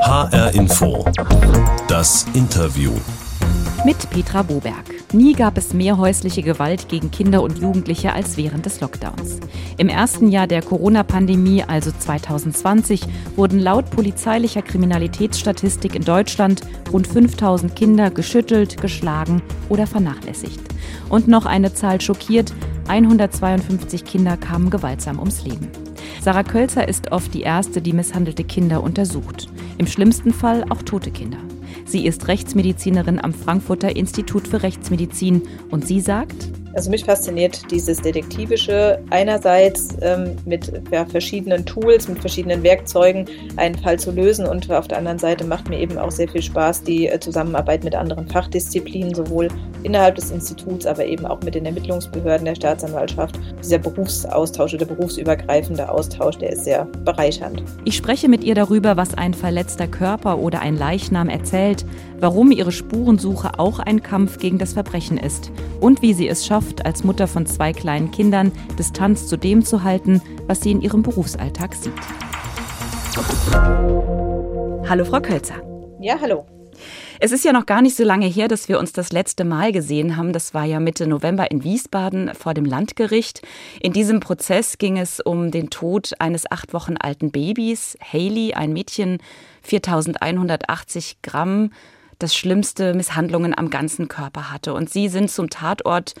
HR Info. Das Interview. Mit Petra Boberg. Nie gab es mehr häusliche Gewalt gegen Kinder und Jugendliche als während des Lockdowns. Im ersten Jahr der Corona-Pandemie, also 2020, wurden laut polizeilicher Kriminalitätsstatistik in Deutschland rund 5000 Kinder geschüttelt, geschlagen oder vernachlässigt. Und noch eine Zahl schockiert, 152 Kinder kamen gewaltsam ums Leben. Sarah Kölzer ist oft die erste, die misshandelte Kinder untersucht. Im schlimmsten Fall auch tote Kinder. Sie ist Rechtsmedizinerin am Frankfurter Institut für Rechtsmedizin und sie sagt, also mich fasziniert dieses Detektivische einerseits ähm, mit ja, verschiedenen Tools, mit verschiedenen Werkzeugen einen Fall zu lösen und auf der anderen Seite macht mir eben auch sehr viel Spaß die äh, Zusammenarbeit mit anderen Fachdisziplinen, sowohl innerhalb des Instituts, aber eben auch mit den Ermittlungsbehörden der Staatsanwaltschaft. Dieser Berufsaustausch oder berufsübergreifende Austausch, der ist sehr bereichernd. Ich spreche mit ihr darüber, was ein verletzter Körper oder ein Leichnam erzählt, warum ihre Spurensuche auch ein Kampf gegen das Verbrechen ist und wie sie es schafft, als Mutter von zwei kleinen Kindern Distanz zu dem zu halten, was sie in ihrem Berufsalltag sieht. Hallo, Frau Kölzer. Ja, hallo. Es ist ja noch gar nicht so lange her, dass wir uns das letzte Mal gesehen haben. Das war ja Mitte November in Wiesbaden vor dem Landgericht. In diesem Prozess ging es um den Tod eines acht Wochen alten Babys, Haley, ein Mädchen, 4180 Gramm das schlimmste Misshandlungen am ganzen Körper hatte. Und Sie sind zum Tatort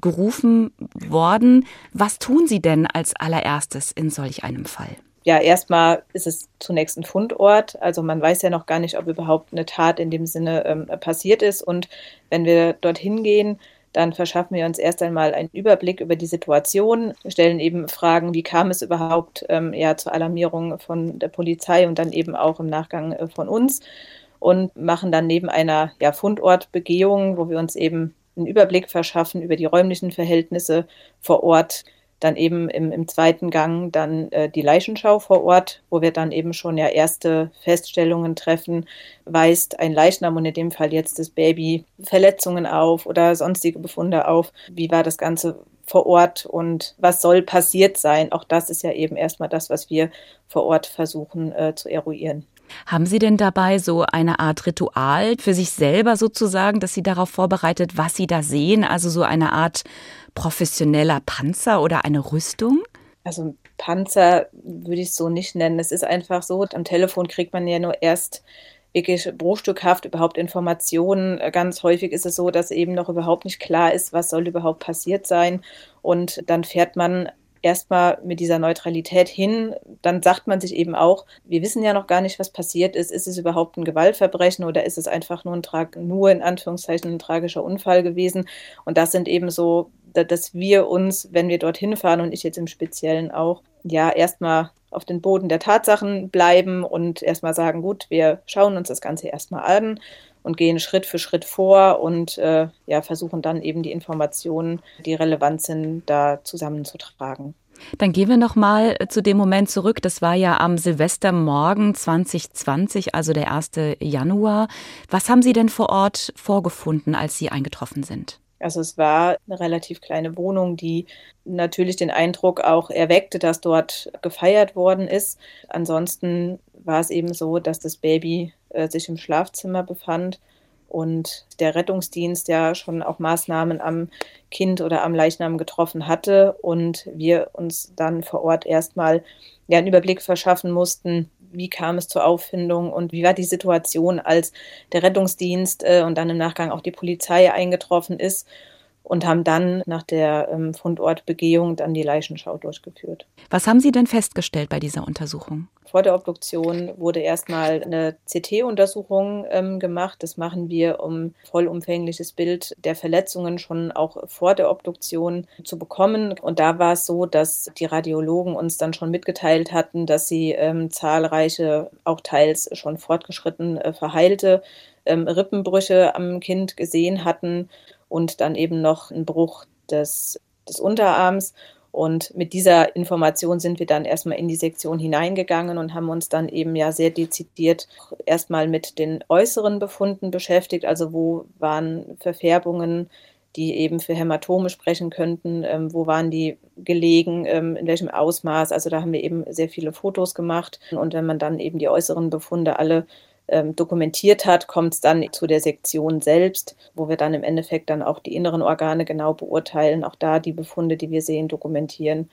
gerufen worden. Was tun Sie denn als allererstes in solch einem Fall? Ja, erstmal ist es zunächst ein Fundort. Also man weiß ja noch gar nicht, ob überhaupt eine Tat in dem Sinne ähm, passiert ist. Und wenn wir dorthin gehen, dann verschaffen wir uns erst einmal einen Überblick über die Situation, stellen eben Fragen, wie kam es überhaupt ähm, ja, zur Alarmierung von der Polizei und dann eben auch im Nachgang äh, von uns und machen dann neben einer ja, Fundortbegehung, wo wir uns eben einen Überblick verschaffen über die räumlichen Verhältnisse vor Ort, dann eben im, im zweiten Gang dann äh, die Leichenschau vor Ort, wo wir dann eben schon ja erste Feststellungen treffen, weist ein Leichnam und in dem Fall jetzt das Baby Verletzungen auf oder sonstige Befunde auf. Wie war das Ganze vor Ort und was soll passiert sein? Auch das ist ja eben erstmal das, was wir vor Ort versuchen äh, zu eruieren. Haben Sie denn dabei so eine Art Ritual für sich selber sozusagen, dass Sie darauf vorbereitet, was Sie da sehen? Also so eine Art professioneller Panzer oder eine Rüstung? Also Panzer würde ich so nicht nennen. Es ist einfach so, am Telefon kriegt man ja nur erst wirklich bruchstückhaft überhaupt Informationen. Ganz häufig ist es so, dass eben noch überhaupt nicht klar ist, was soll überhaupt passiert sein. Und dann fährt man erstmal mit dieser Neutralität hin. Dann sagt man sich eben auch, wir wissen ja noch gar nicht, was passiert ist. Ist es überhaupt ein Gewaltverbrechen oder ist es einfach nur ein Trag nur in Anführungszeichen ein tragischer Unfall gewesen? Und das sind eben so, dass wir uns, wenn wir dorthin fahren und ich jetzt im Speziellen auch, ja, erstmal auf den Boden der Tatsachen bleiben und erstmal sagen, gut, wir schauen uns das Ganze erstmal an und gehen Schritt für Schritt vor und äh, ja, versuchen dann eben die Informationen, die relevant sind, da zusammenzutragen. Dann gehen wir noch mal zu dem Moment zurück. Das war ja am Silvestermorgen 2020, also der 1. Januar. Was haben Sie denn vor Ort vorgefunden, als Sie eingetroffen sind? Also es war eine relativ kleine Wohnung, die natürlich den Eindruck auch erweckte, dass dort gefeiert worden ist. Ansonsten war es eben so, dass das Baby äh, sich im Schlafzimmer befand und der Rettungsdienst ja schon auch Maßnahmen am Kind oder am Leichnam getroffen hatte und wir uns dann vor Ort erstmal ja, einen Überblick verschaffen mussten, wie kam es zur Auffindung und wie war die Situation, als der Rettungsdienst äh, und dann im Nachgang auch die Polizei eingetroffen ist und haben dann nach der ähm, Fundortbegehung dann die Leichenschau durchgeführt. Was haben Sie denn festgestellt bei dieser Untersuchung? Vor der Obduktion wurde erstmal eine CT-Untersuchung ähm, gemacht. Das machen wir, um vollumfängliches Bild der Verletzungen schon auch vor der Obduktion zu bekommen. Und da war es so, dass die Radiologen uns dann schon mitgeteilt hatten, dass sie ähm, zahlreiche, auch teils schon fortgeschritten äh, verheilte ähm, Rippenbrüche am Kind gesehen hatten und dann eben noch ein Bruch des, des Unterarms. Und mit dieser Information sind wir dann erstmal in die Sektion hineingegangen und haben uns dann eben ja sehr dezidiert erstmal mit den äußeren Befunden beschäftigt. Also wo waren Verfärbungen die eben für Hämatome sprechen könnten. Ähm, wo waren die gelegen, ähm, in welchem Ausmaß? Also da haben wir eben sehr viele Fotos gemacht. Und wenn man dann eben die äußeren Befunde alle ähm, dokumentiert hat, kommt es dann zu der Sektion selbst, wo wir dann im Endeffekt dann auch die inneren Organe genau beurteilen, auch da die Befunde, die wir sehen, dokumentieren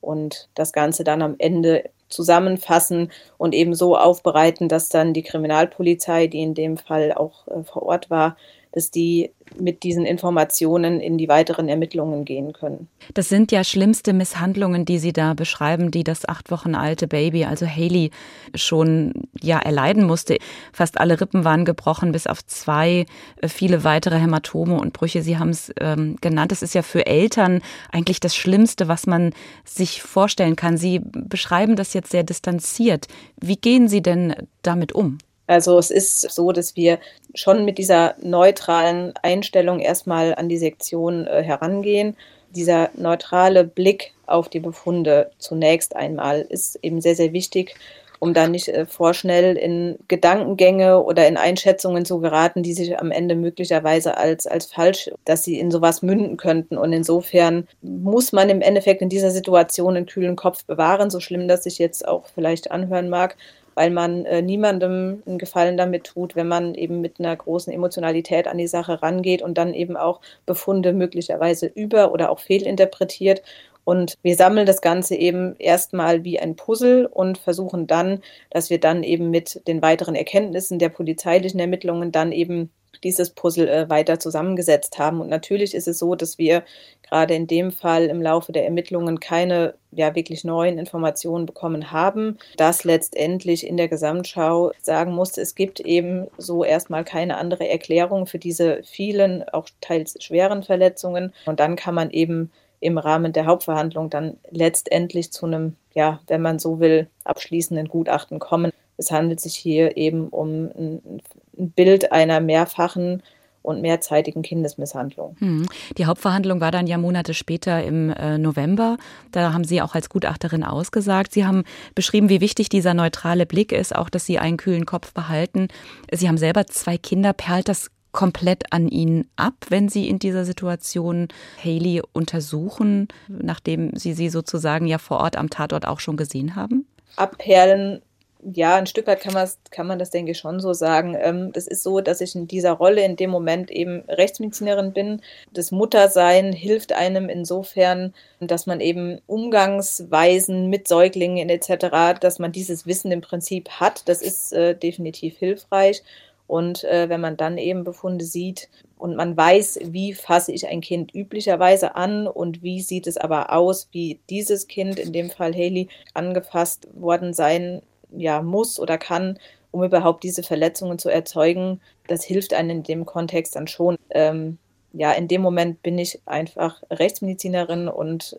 und das Ganze dann am Ende zusammenfassen und eben so aufbereiten, dass dann die Kriminalpolizei, die in dem Fall auch äh, vor Ort war, dass die mit diesen Informationen in die weiteren Ermittlungen gehen können. Das sind ja schlimmste Misshandlungen, die Sie da beschreiben, die das acht Wochen alte Baby, also Haley, schon ja erleiden musste. Fast alle Rippen waren gebrochen, bis auf zwei, äh, viele weitere Hämatome und Brüche. Sie haben es ähm, genannt. Das ist ja für Eltern eigentlich das Schlimmste, was man sich vorstellen kann. Sie beschreiben das jetzt sehr distanziert. Wie gehen Sie denn damit um? Also es ist so, dass wir schon mit dieser neutralen Einstellung erstmal an die Sektion äh, herangehen. Dieser neutrale Blick auf die Befunde zunächst einmal ist eben sehr, sehr wichtig, um da nicht äh, vorschnell in Gedankengänge oder in Einschätzungen zu geraten, die sich am Ende möglicherweise als, als falsch, dass sie in sowas münden könnten. Und insofern muss man im Endeffekt in dieser Situation einen kühlen Kopf bewahren, so schlimm das sich jetzt auch vielleicht anhören mag weil man äh, niemandem einen Gefallen damit tut, wenn man eben mit einer großen Emotionalität an die Sache rangeht und dann eben auch Befunde möglicherweise über- oder auch fehlinterpretiert. Und wir sammeln das Ganze eben erstmal wie ein Puzzle und versuchen dann, dass wir dann eben mit den weiteren Erkenntnissen der polizeilichen Ermittlungen dann eben dieses Puzzle äh, weiter zusammengesetzt haben. Und natürlich ist es so, dass wir gerade in dem Fall im Laufe der Ermittlungen keine ja wirklich neuen Informationen bekommen haben, dass letztendlich in der Gesamtschau sagen musste, es gibt eben so erstmal keine andere Erklärung für diese vielen, auch teils schweren Verletzungen. Und dann kann man eben im Rahmen der Hauptverhandlung dann letztendlich zu einem, ja, wenn man so will, abschließenden Gutachten kommen. Es handelt sich hier eben um ein ein Bild einer mehrfachen und mehrzeitigen Kindesmisshandlung. Hm. Die Hauptverhandlung war dann ja Monate später im äh, November. Da haben Sie auch als Gutachterin ausgesagt. Sie haben beschrieben, wie wichtig dieser neutrale Blick ist, auch dass Sie einen kühlen Kopf behalten. Sie haben selber zwei Kinder. Perlt das komplett an Ihnen ab, wenn Sie in dieser Situation Haley untersuchen, nachdem Sie sie sozusagen ja vor Ort am Tatort auch schon gesehen haben? Abperlen ja, ein Stück weit kann, kann man das, denke ich, schon so sagen. Ähm, das ist so, dass ich in dieser Rolle in dem Moment eben Rechtsmedizinerin bin. Das Muttersein hilft einem insofern, dass man eben Umgangsweisen mit Säuglingen etc., dass man dieses Wissen im Prinzip hat. Das ist äh, definitiv hilfreich. Und äh, wenn man dann eben Befunde sieht und man weiß, wie fasse ich ein Kind üblicherweise an und wie sieht es aber aus, wie dieses Kind, in dem Fall Haley, angefasst worden sein ja, muss oder kann, um überhaupt diese Verletzungen zu erzeugen. Das hilft einem in dem Kontext dann schon. Ähm, ja, in dem Moment bin ich einfach Rechtsmedizinerin und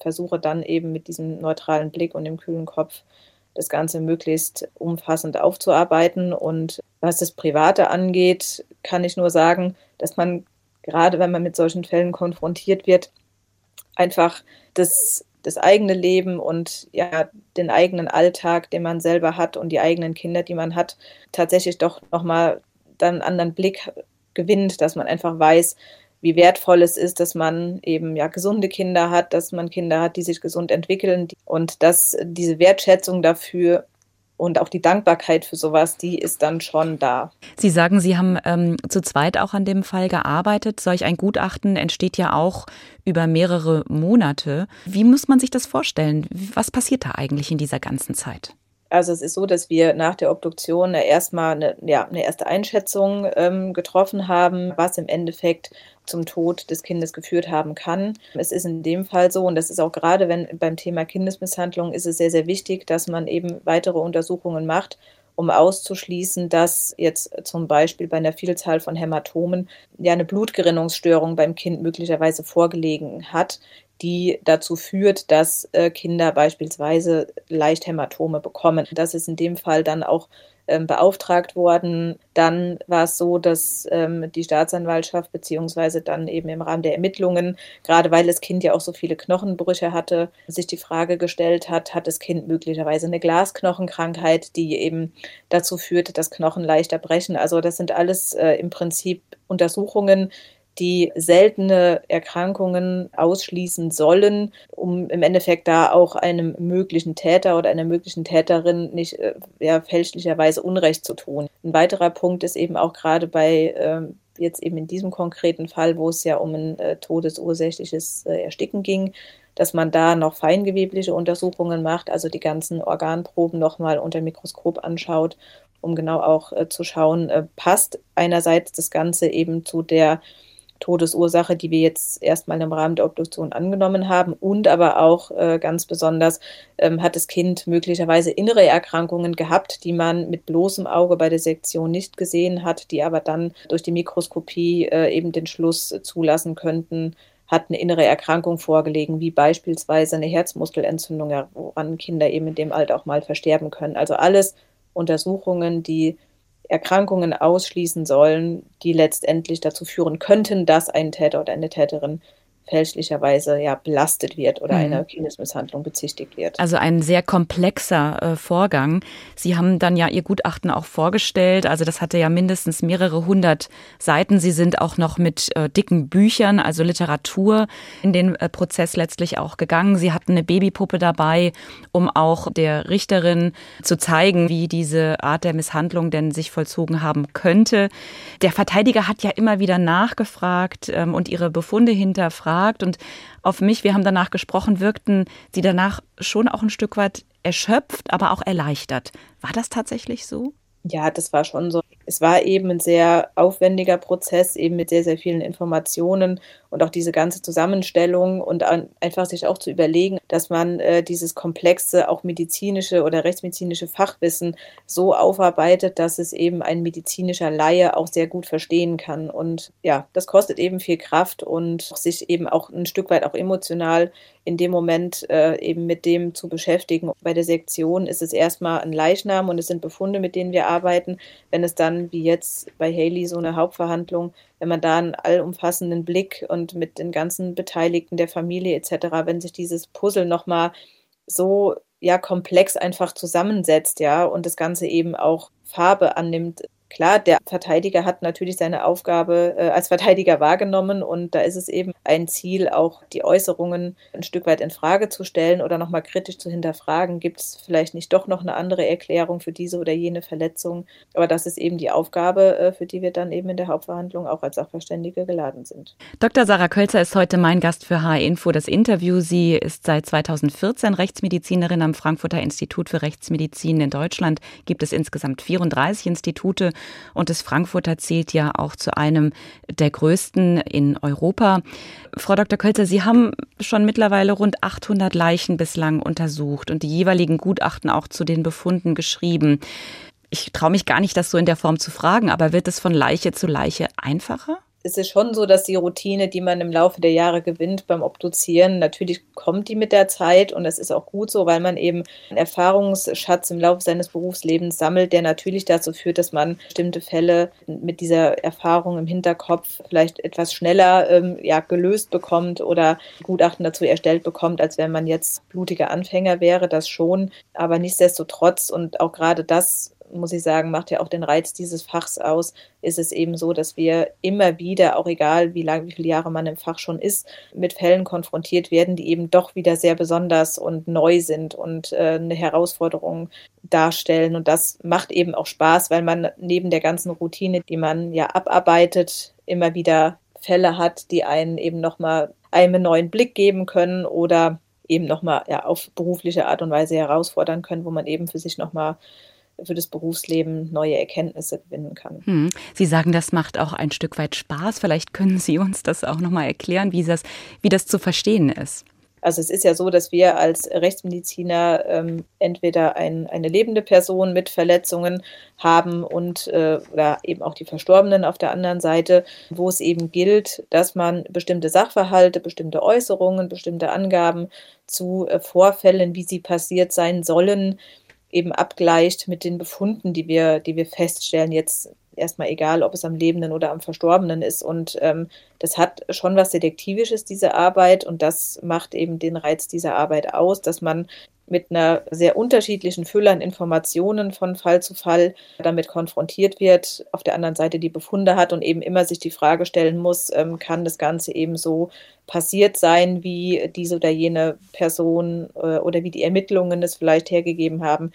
versuche dann eben mit diesem neutralen Blick und dem kühlen Kopf das Ganze möglichst umfassend aufzuarbeiten. Und was das Private angeht, kann ich nur sagen, dass man gerade wenn man mit solchen Fällen konfrontiert wird, einfach das das eigene Leben und ja den eigenen Alltag, den man selber hat und die eigenen Kinder, die man hat, tatsächlich doch nochmal dann einen anderen Blick gewinnt, dass man einfach weiß, wie wertvoll es ist, dass man eben ja gesunde Kinder hat, dass man Kinder hat, die sich gesund entwickeln und dass diese Wertschätzung dafür und auch die Dankbarkeit für sowas, die ist dann schon da. Sie sagen, Sie haben ähm, zu zweit auch an dem Fall gearbeitet. Solch ein Gutachten entsteht ja auch über mehrere Monate. Wie muss man sich das vorstellen? Was passiert da eigentlich in dieser ganzen Zeit? Also es ist so, dass wir nach der Obduktion erstmal eine, ja, eine erste Einschätzung ähm, getroffen haben, was im Endeffekt zum Tod des Kindes geführt haben kann. Es ist in dem Fall so, und das ist auch gerade wenn beim Thema Kindesmisshandlung ist es sehr, sehr wichtig, dass man eben weitere Untersuchungen macht, um auszuschließen, dass jetzt zum Beispiel bei einer Vielzahl von Hämatomen ja eine Blutgerinnungsstörung beim Kind möglicherweise vorgelegen hat, die dazu führt, dass äh, Kinder beispielsweise leicht Hämatome bekommen. Das ist in dem Fall dann auch ähm, beauftragt worden. Dann war es so, dass ähm, die Staatsanwaltschaft beziehungsweise dann eben im Rahmen der Ermittlungen, gerade weil das Kind ja auch so viele Knochenbrüche hatte, sich die Frage gestellt hat, hat das Kind möglicherweise eine Glasknochenkrankheit, die eben dazu führt, dass Knochen leichter brechen. Also das sind alles äh, im Prinzip Untersuchungen, die seltene Erkrankungen ausschließen sollen, um im Endeffekt da auch einem möglichen Täter oder einer möglichen Täterin nicht äh, ja, fälschlicherweise Unrecht zu tun. Ein weiterer Punkt ist eben auch gerade bei äh, jetzt eben in diesem konkreten Fall, wo es ja um ein äh, todesursächliches äh, Ersticken ging, dass man da noch feingewebliche Untersuchungen macht, also die ganzen Organproben nochmal unter Mikroskop anschaut, um genau auch äh, zu schauen, äh, passt einerseits das Ganze eben zu der Todesursache, die wir jetzt erstmal im Rahmen der Obduktion angenommen haben. Und aber auch äh, ganz besonders ähm, hat das Kind möglicherweise innere Erkrankungen gehabt, die man mit bloßem Auge bei der Sektion nicht gesehen hat, die aber dann durch die Mikroskopie äh, eben den Schluss zulassen könnten, hat eine innere Erkrankung vorgelegen, wie beispielsweise eine Herzmuskelentzündung, woran Kinder eben in dem Alter auch mal versterben können. Also alles Untersuchungen, die Erkrankungen ausschließen sollen, die letztendlich dazu führen könnten, dass ein Täter oder eine Täterin fälschlicherweise ja belastet wird oder mhm. einer Kindesmisshandlung bezichtigt wird. Also ein sehr komplexer äh, Vorgang. Sie haben dann ja Ihr Gutachten auch vorgestellt. Also das hatte ja mindestens mehrere hundert Seiten. Sie sind auch noch mit äh, dicken Büchern, also Literatur, in den äh, Prozess letztlich auch gegangen. Sie hatten eine Babypuppe dabei, um auch der Richterin zu zeigen, wie diese Art der Misshandlung denn sich vollzogen haben könnte. Der Verteidiger hat ja immer wieder nachgefragt ähm, und ihre Befunde hinterfragt gefragt und auf mich, wir haben danach gesprochen, wirkten sie danach schon auch ein Stück weit erschöpft, aber auch erleichtert. War das tatsächlich so? Ja, das war schon so. Es war eben ein sehr aufwendiger Prozess, eben mit sehr, sehr vielen Informationen und auch diese ganze Zusammenstellung und einfach sich auch zu überlegen, dass man äh, dieses komplexe, auch medizinische oder rechtsmedizinische Fachwissen so aufarbeitet, dass es eben ein medizinischer Laie auch sehr gut verstehen kann. Und ja, das kostet eben viel Kraft und sich eben auch ein Stück weit auch emotional in dem Moment äh, eben mit dem zu beschäftigen. Bei der Sektion ist es erstmal ein Leichnam und es sind Befunde, mit denen wir arbeiten. Wenn es dann, wie jetzt bei Haley, so eine Hauptverhandlung, wenn man da einen allumfassenden Blick und mit den ganzen Beteiligten der Familie etc., wenn sich dieses Puzzle nochmal so ja komplex einfach zusammensetzt, ja, und das Ganze eben auch Farbe annimmt, Klar, der Verteidiger hat natürlich seine Aufgabe äh, als Verteidiger wahrgenommen und da ist es eben ein Ziel, auch die Äußerungen ein Stück weit in Frage zu stellen oder nochmal kritisch zu hinterfragen. Gibt es vielleicht nicht doch noch eine andere Erklärung für diese oder jene Verletzung? Aber das ist eben die Aufgabe, äh, für die wir dann eben in der Hauptverhandlung auch als Sachverständige geladen sind. Dr. Sarah Kölzer ist heute mein Gast für HR Info. Das Interview. Sie ist seit 2014 Rechtsmedizinerin am Frankfurter Institut für Rechtsmedizin in Deutschland. Gibt es insgesamt 34 Institute und das Frankfurter zählt ja auch zu einem der größten in Europa. Frau Dr. Kölzer, Sie haben schon mittlerweile rund 800 Leichen bislang untersucht und die jeweiligen Gutachten auch zu den Befunden geschrieben. Ich traue mich gar nicht, das so in der Form zu fragen, aber wird es von Leiche zu Leiche einfacher? Es ist schon so, dass die Routine, die man im Laufe der Jahre gewinnt beim Obduzieren, natürlich kommt die mit der Zeit und das ist auch gut so, weil man eben einen Erfahrungsschatz im Laufe seines Berufslebens sammelt, der natürlich dazu führt, dass man bestimmte Fälle mit dieser Erfahrung im Hinterkopf vielleicht etwas schneller ähm, ja, gelöst bekommt oder Gutachten dazu erstellt bekommt, als wenn man jetzt blutiger Anfänger wäre, das schon. Aber nichtsdestotrotz und auch gerade das muss ich sagen, macht ja auch den Reiz dieses Fachs aus, ist es eben so, dass wir immer wieder, auch egal wie lange, wie viele Jahre man im Fach schon ist, mit Fällen konfrontiert werden, die eben doch wieder sehr besonders und neu sind und äh, eine Herausforderung darstellen. Und das macht eben auch Spaß, weil man neben der ganzen Routine, die man ja abarbeitet, immer wieder Fälle hat, die einen eben nochmal einen neuen Blick geben können oder eben nochmal ja, auf berufliche Art und Weise herausfordern können, wo man eben für sich nochmal für das Berufsleben neue Erkenntnisse gewinnen kann. Hm. Sie sagen, das macht auch ein Stück weit Spaß. Vielleicht können Sie uns das auch nochmal erklären, wie das, wie das zu verstehen ist. Also es ist ja so, dass wir als Rechtsmediziner ähm, entweder ein, eine lebende Person mit Verletzungen haben und äh, oder eben auch die Verstorbenen auf der anderen Seite, wo es eben gilt, dass man bestimmte Sachverhalte, bestimmte Äußerungen, bestimmte Angaben zu äh, Vorfällen, wie sie passiert sein sollen, eben abgleicht mit den Befunden, die wir, die wir feststellen, jetzt erstmal egal, ob es am Lebenden oder am Verstorbenen ist. Und ähm, das hat schon was Detektivisches, diese Arbeit, und das macht eben den Reiz dieser Arbeit aus, dass man mit einer sehr unterschiedlichen Fülle an Informationen von Fall zu Fall damit konfrontiert wird, auf der anderen Seite die Befunde hat und eben immer sich die Frage stellen muss, ähm, kann das Ganze eben so passiert sein, wie diese oder jene Person äh, oder wie die Ermittlungen es vielleicht hergegeben haben.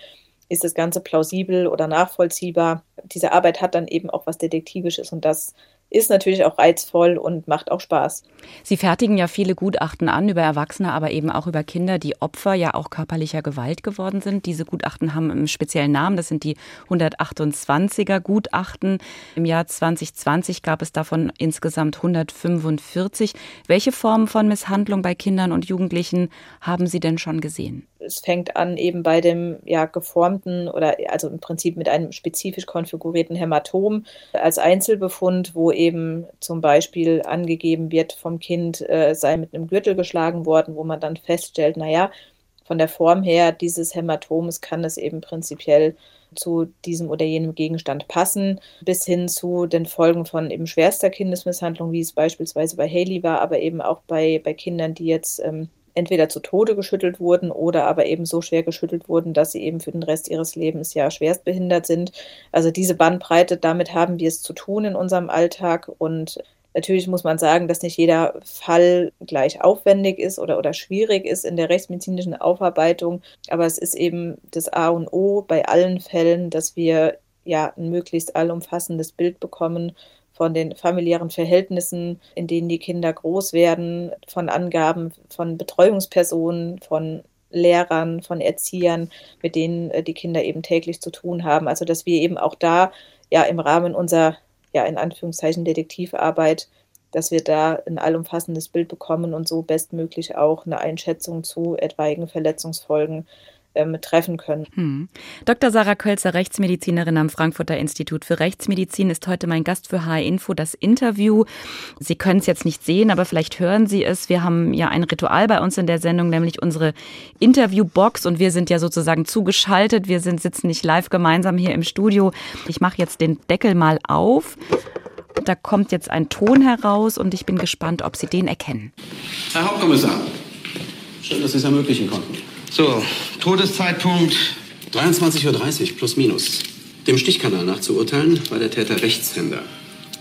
Ist das Ganze plausibel oder nachvollziehbar? Diese Arbeit hat dann eben auch was Detektivisches und das ist natürlich auch reizvoll und macht auch Spaß. Sie fertigen ja viele Gutachten an über Erwachsene, aber eben auch über Kinder, die Opfer ja auch körperlicher Gewalt geworden sind. Diese Gutachten haben einen speziellen Namen, das sind die 128er Gutachten. Im Jahr 2020 gab es davon insgesamt 145. Welche Formen von Misshandlung bei Kindern und Jugendlichen haben Sie denn schon gesehen? es fängt an eben bei dem ja geformten oder also im Prinzip mit einem spezifisch konfigurierten Hämatom als Einzelbefund, wo eben zum Beispiel angegeben wird vom Kind, äh, sei mit einem Gürtel geschlagen worden, wo man dann feststellt, naja, von der Form her dieses Hämatoms kann es eben prinzipiell zu diesem oder jenem Gegenstand passen, bis hin zu den Folgen von eben schwerster Kindesmisshandlung, wie es beispielsweise bei Haley war, aber eben auch bei, bei Kindern, die jetzt ähm, entweder zu Tode geschüttelt wurden oder aber eben so schwer geschüttelt wurden, dass sie eben für den Rest ihres Lebens ja schwerstbehindert sind. Also diese Bandbreite, damit haben wir es zu tun in unserem Alltag. Und Natürlich muss man sagen, dass nicht jeder Fall gleich aufwendig ist oder, oder schwierig ist in der rechtsmedizinischen Aufarbeitung, aber es ist eben das A und O bei allen Fällen, dass wir ja ein möglichst allumfassendes Bild bekommen von den familiären Verhältnissen, in denen die Kinder groß werden, von Angaben von Betreuungspersonen, von Lehrern, von Erziehern, mit denen äh, die Kinder eben täglich zu tun haben. Also dass wir eben auch da ja im Rahmen unserer, ja in Anführungszeichen Detektivarbeit, dass wir da ein allumfassendes Bild bekommen und so bestmöglich auch eine Einschätzung zu etwaigen Verletzungsfolgen ähm, treffen können. Hm. Dr. Sarah Kölzer, Rechtsmedizinerin am Frankfurter Institut für Rechtsmedizin, ist heute mein Gast für HR Info, das Interview. Sie können es jetzt nicht sehen, aber vielleicht hören Sie es. Wir haben ja ein Ritual bei uns in der Sendung, nämlich unsere Interviewbox und wir sind ja sozusagen zugeschaltet. Wir sind, sitzen nicht live gemeinsam hier im Studio. Ich mache jetzt den Deckel mal auf. Da kommt jetzt ein Ton heraus und ich bin gespannt, ob Sie den erkennen. Herr Hauptkommissar, schön, dass Sie es ermöglichen konnten. So, Todeszeitpunkt 23.30 Uhr plus minus. Dem Stichkanal nach zu urteilen, war der Täter Rechtshänder.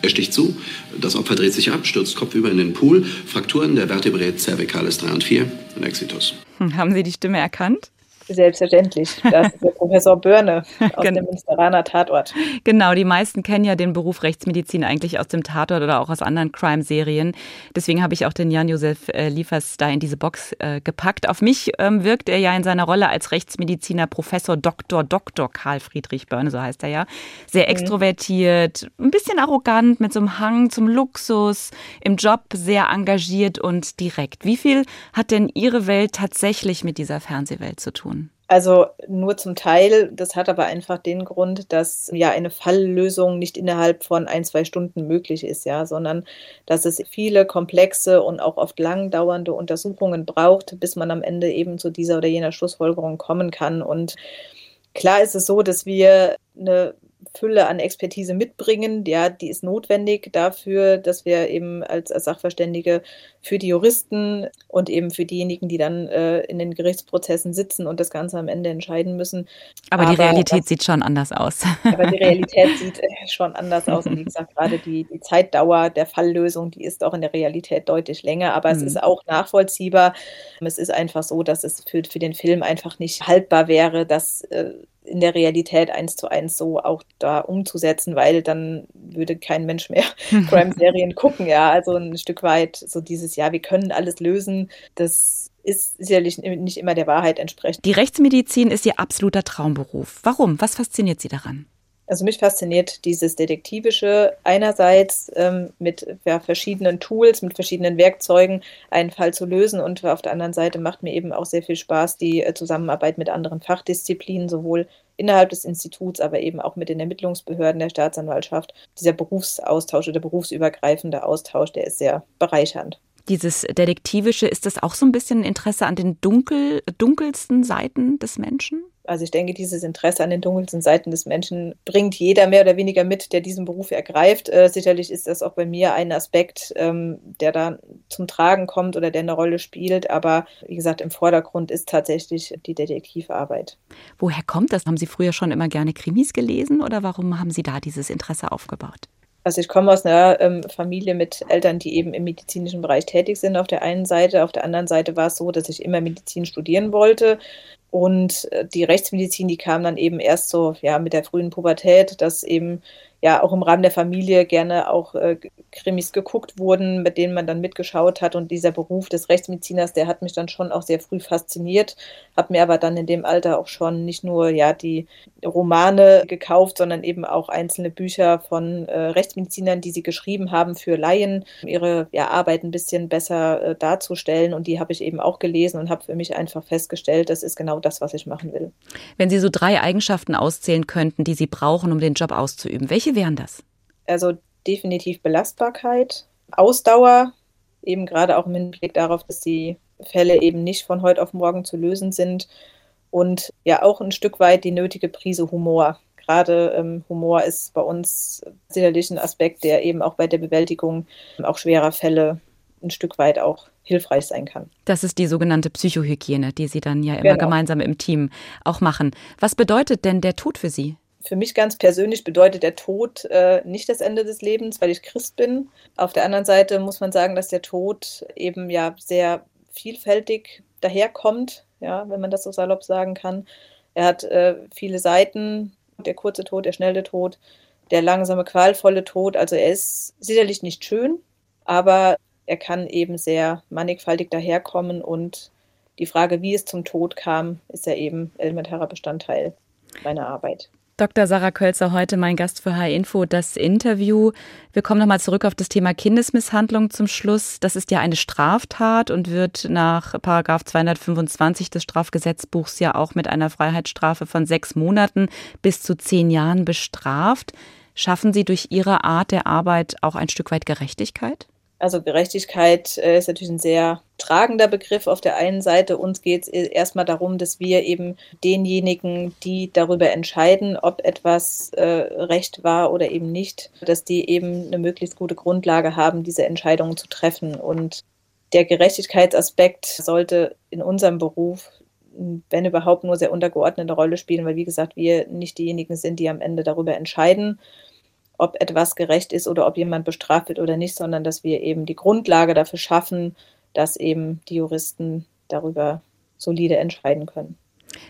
Er sticht zu, das Opfer dreht sich ab, stürzt kopfüber in den Pool, Frakturen der Vertebrae cervicalis 3 und 4 und Exitus. Hm, haben Sie die Stimme erkannt? Selbstverständlich. Das ist der Professor Börne aus genau. dem Münsteraner Tatort. Genau, die meisten kennen ja den Beruf Rechtsmedizin eigentlich aus dem Tatort oder auch aus anderen Crime-Serien. Deswegen habe ich auch den Jan-Josef äh, Liefers da in diese Box äh, gepackt. Auf mich ähm, wirkt er ja in seiner Rolle als Rechtsmediziner Professor Dr. Dr. Karl Friedrich Börne, so heißt er ja. Sehr mhm. extrovertiert, ein bisschen arrogant, mit so einem Hang zum Luxus, im Job sehr engagiert und direkt. Wie viel hat denn Ihre Welt tatsächlich mit dieser Fernsehwelt zu tun? Also nur zum Teil. Das hat aber einfach den Grund, dass ja eine Falllösung nicht innerhalb von ein, zwei Stunden möglich ist, ja, sondern dass es viele komplexe und auch oft lang dauernde Untersuchungen braucht, bis man am Ende eben zu dieser oder jener Schlussfolgerung kommen kann. Und klar ist es so, dass wir eine Fülle an Expertise mitbringen. Ja, die ist notwendig dafür, dass wir eben als, als Sachverständige für die Juristen und eben für diejenigen, die dann äh, in den Gerichtsprozessen sitzen und das Ganze am Ende entscheiden müssen. Aber, aber die Realität das, sieht schon anders aus. Aber die Realität sieht äh, schon anders aus. Und wie gesagt, gerade die, die Zeitdauer der Falllösung, die ist auch in der Realität deutlich länger. Aber mhm. es ist auch nachvollziehbar. Es ist einfach so, dass es für, für den Film einfach nicht haltbar wäre, dass äh, in der Realität eins zu eins so auch da umzusetzen, weil dann würde kein Mensch mehr Crime-Serien gucken, ja. Also ein Stück weit so dieses, ja, wir können alles lösen, das ist sicherlich nicht immer der Wahrheit entsprechend. Die Rechtsmedizin ist Ihr absoluter Traumberuf. Warum? Was fasziniert Sie daran? Also mich fasziniert dieses Detektivische einerseits ähm, mit ja, verschiedenen Tools, mit verschiedenen Werkzeugen einen Fall zu lösen und auf der anderen Seite macht mir eben auch sehr viel Spaß die äh, Zusammenarbeit mit anderen Fachdisziplinen, sowohl innerhalb des Instituts, aber eben auch mit den Ermittlungsbehörden der Staatsanwaltschaft. Dieser Berufsaustausch oder berufsübergreifende Austausch, der ist sehr bereichernd. Dieses Detektivische, ist das auch so ein bisschen Interesse an den dunkel, dunkelsten Seiten des Menschen? Also ich denke, dieses Interesse an den dunkelsten Seiten des Menschen bringt jeder mehr oder weniger mit, der diesen Beruf ergreift. Äh, sicherlich ist das auch bei mir ein Aspekt, ähm, der da zum Tragen kommt oder der eine Rolle spielt. Aber wie gesagt, im Vordergrund ist tatsächlich die Detektivarbeit. Woher kommt das? Haben Sie früher schon immer gerne Krimis gelesen oder warum haben Sie da dieses Interesse aufgebaut? Also ich komme aus einer ähm, Familie mit Eltern, die eben im medizinischen Bereich tätig sind auf der einen Seite. Auf der anderen Seite war es so, dass ich immer Medizin studieren wollte. Und äh, die Rechtsmedizin, die kam dann eben erst so ja mit der frühen Pubertät, dass eben ja auch im Rahmen der Familie gerne auch äh, Krimis geguckt wurden, mit denen man dann mitgeschaut hat. Und dieser Beruf des Rechtsmediziners, der hat mich dann schon auch sehr früh fasziniert, habe mir aber dann in dem Alter auch schon nicht nur ja die Romane gekauft, sondern eben auch einzelne Bücher von äh, Rechtsmedizinern, die sie geschrieben haben für Laien, um ihre ja, Arbeit ein bisschen besser äh, darzustellen. Und die habe ich eben auch gelesen und habe für mich einfach festgestellt, das ist genau das, was ich machen will. Wenn Sie so drei Eigenschaften auszählen könnten, die Sie brauchen, um den Job auszuüben, welche welche wären das? Also definitiv Belastbarkeit, Ausdauer, eben gerade auch im Hinblick darauf, dass die Fälle eben nicht von heute auf morgen zu lösen sind und ja auch ein Stück weit die nötige Prise Humor. Gerade ähm, Humor ist bei uns sicherlich ein Aspekt, der eben auch bei der Bewältigung auch schwerer Fälle ein Stück weit auch hilfreich sein kann. Das ist die sogenannte Psychohygiene, die Sie dann ja immer genau. gemeinsam im Team auch machen. Was bedeutet denn der Tod für Sie? Für mich ganz persönlich bedeutet der Tod äh, nicht das Ende des Lebens, weil ich Christ bin. Auf der anderen Seite muss man sagen, dass der Tod eben ja sehr vielfältig daherkommt, ja, wenn man das so salopp sagen kann. Er hat äh, viele Seiten, der kurze Tod, der schnelle Tod, der langsame, qualvolle Tod. Also er ist sicherlich nicht schön, aber er kann eben sehr mannigfaltig daherkommen und die Frage, wie es zum Tod kam, ist ja eben elementarer Bestandteil meiner Arbeit. Dr. Sarah Kölzer, heute mein Gast für H-Info, das Interview. Wir kommen nochmal zurück auf das Thema Kindesmisshandlung zum Schluss. Das ist ja eine Straftat und wird nach Paragraph 225 des Strafgesetzbuchs ja auch mit einer Freiheitsstrafe von sechs Monaten bis zu zehn Jahren bestraft. Schaffen Sie durch Ihre Art der Arbeit auch ein Stück weit Gerechtigkeit? Also Gerechtigkeit äh, ist natürlich ein sehr tragender Begriff. Auf der einen Seite uns geht es erstmal darum, dass wir eben denjenigen, die darüber entscheiden, ob etwas äh, recht war oder eben nicht, dass die eben eine möglichst gute Grundlage haben, diese Entscheidungen zu treffen. Und der Gerechtigkeitsaspekt sollte in unserem Beruf wenn überhaupt nur sehr untergeordnete Rolle spielen, weil wie gesagt, wir nicht diejenigen sind, die am Ende darüber entscheiden ob etwas gerecht ist oder ob jemand bestraft wird oder nicht, sondern dass wir eben die Grundlage dafür schaffen, dass eben die Juristen darüber solide entscheiden können.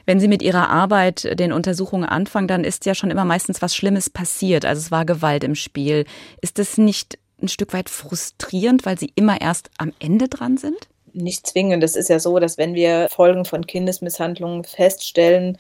Wenn Sie mit Ihrer Arbeit den Untersuchungen anfangen, dann ist ja schon immer meistens was Schlimmes passiert. Also es war Gewalt im Spiel. Ist das nicht ein Stück weit frustrierend, weil Sie immer erst am Ende dran sind? Nicht zwingend. Es ist ja so, dass wenn wir Folgen von Kindesmisshandlungen feststellen,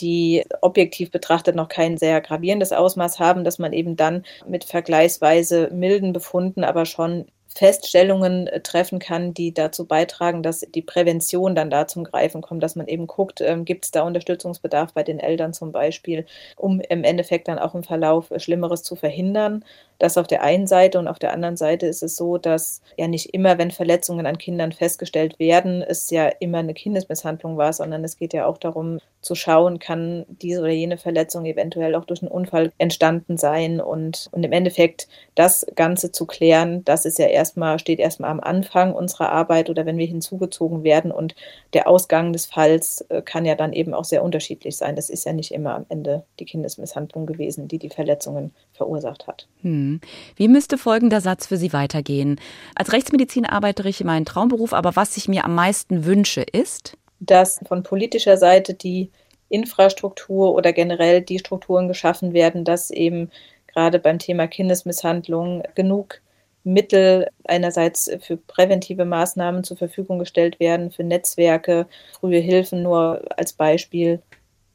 die objektiv betrachtet noch kein sehr gravierendes Ausmaß haben, dass man eben dann mit vergleichsweise milden Befunden aber schon Feststellungen äh, treffen kann, die dazu beitragen, dass die Prävention dann da zum Greifen kommt, dass man eben guckt, ähm, gibt es da Unterstützungsbedarf bei den Eltern zum Beispiel, um im Endeffekt dann auch im Verlauf Schlimmeres zu verhindern. Das auf der einen Seite und auf der anderen Seite ist es so, dass ja nicht immer, wenn Verletzungen an Kindern festgestellt werden, es ja immer eine Kindesmisshandlung war, sondern es geht ja auch darum zu schauen, kann diese oder jene Verletzung eventuell auch durch einen Unfall entstanden sein und, und im Endeffekt das Ganze zu klären, das ist ja erstmal, steht erstmal am Anfang unserer Arbeit oder wenn wir hinzugezogen werden und der Ausgang des Falls äh, kann ja dann eben auch sehr unterschiedlich sein. Das ist ja nicht immer am Ende die Kindesmisshandlung gewesen, die die Verletzungen verursacht hat. Hm. Wie müsste folgender Satz für Sie weitergehen? Als Rechtsmedizin arbeite ich in meinem Traumberuf, aber was ich mir am meisten wünsche, ist, dass von politischer Seite die Infrastruktur oder generell die Strukturen geschaffen werden, dass eben gerade beim Thema Kindesmisshandlung genug Mittel einerseits für präventive Maßnahmen zur Verfügung gestellt werden, für Netzwerke, frühe Hilfen nur als Beispiel,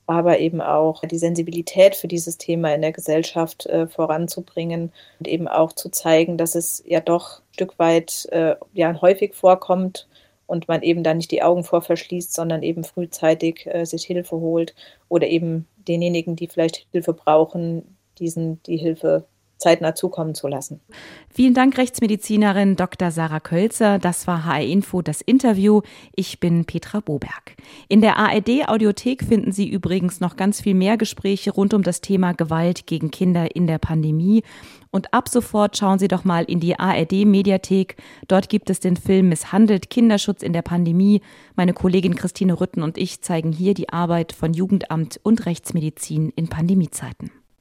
aber eben auch die Sensibilität für dieses Thema in der Gesellschaft äh, voranzubringen und eben auch zu zeigen, dass es ja doch ein Stück weit äh, ja, häufig vorkommt und man eben da nicht die Augen vor verschließt, sondern eben frühzeitig äh, sich Hilfe holt oder eben denjenigen, die vielleicht Hilfe brauchen, diesen die Hilfe zeitnah zukommen zu lassen. Vielen Dank, Rechtsmedizinerin Dr. Sarah Kölzer. Das war HR Info, das Interview. Ich bin Petra Boberg. In der ARD Audiothek finden Sie übrigens noch ganz viel mehr Gespräche rund um das Thema Gewalt gegen Kinder in der Pandemie. Und ab sofort schauen Sie doch mal in die ARD Mediathek. Dort gibt es den Film Misshandelt Kinderschutz in der Pandemie. Meine Kollegin Christine Rütten und ich zeigen hier die Arbeit von Jugendamt und Rechtsmedizin in Pandemiezeiten.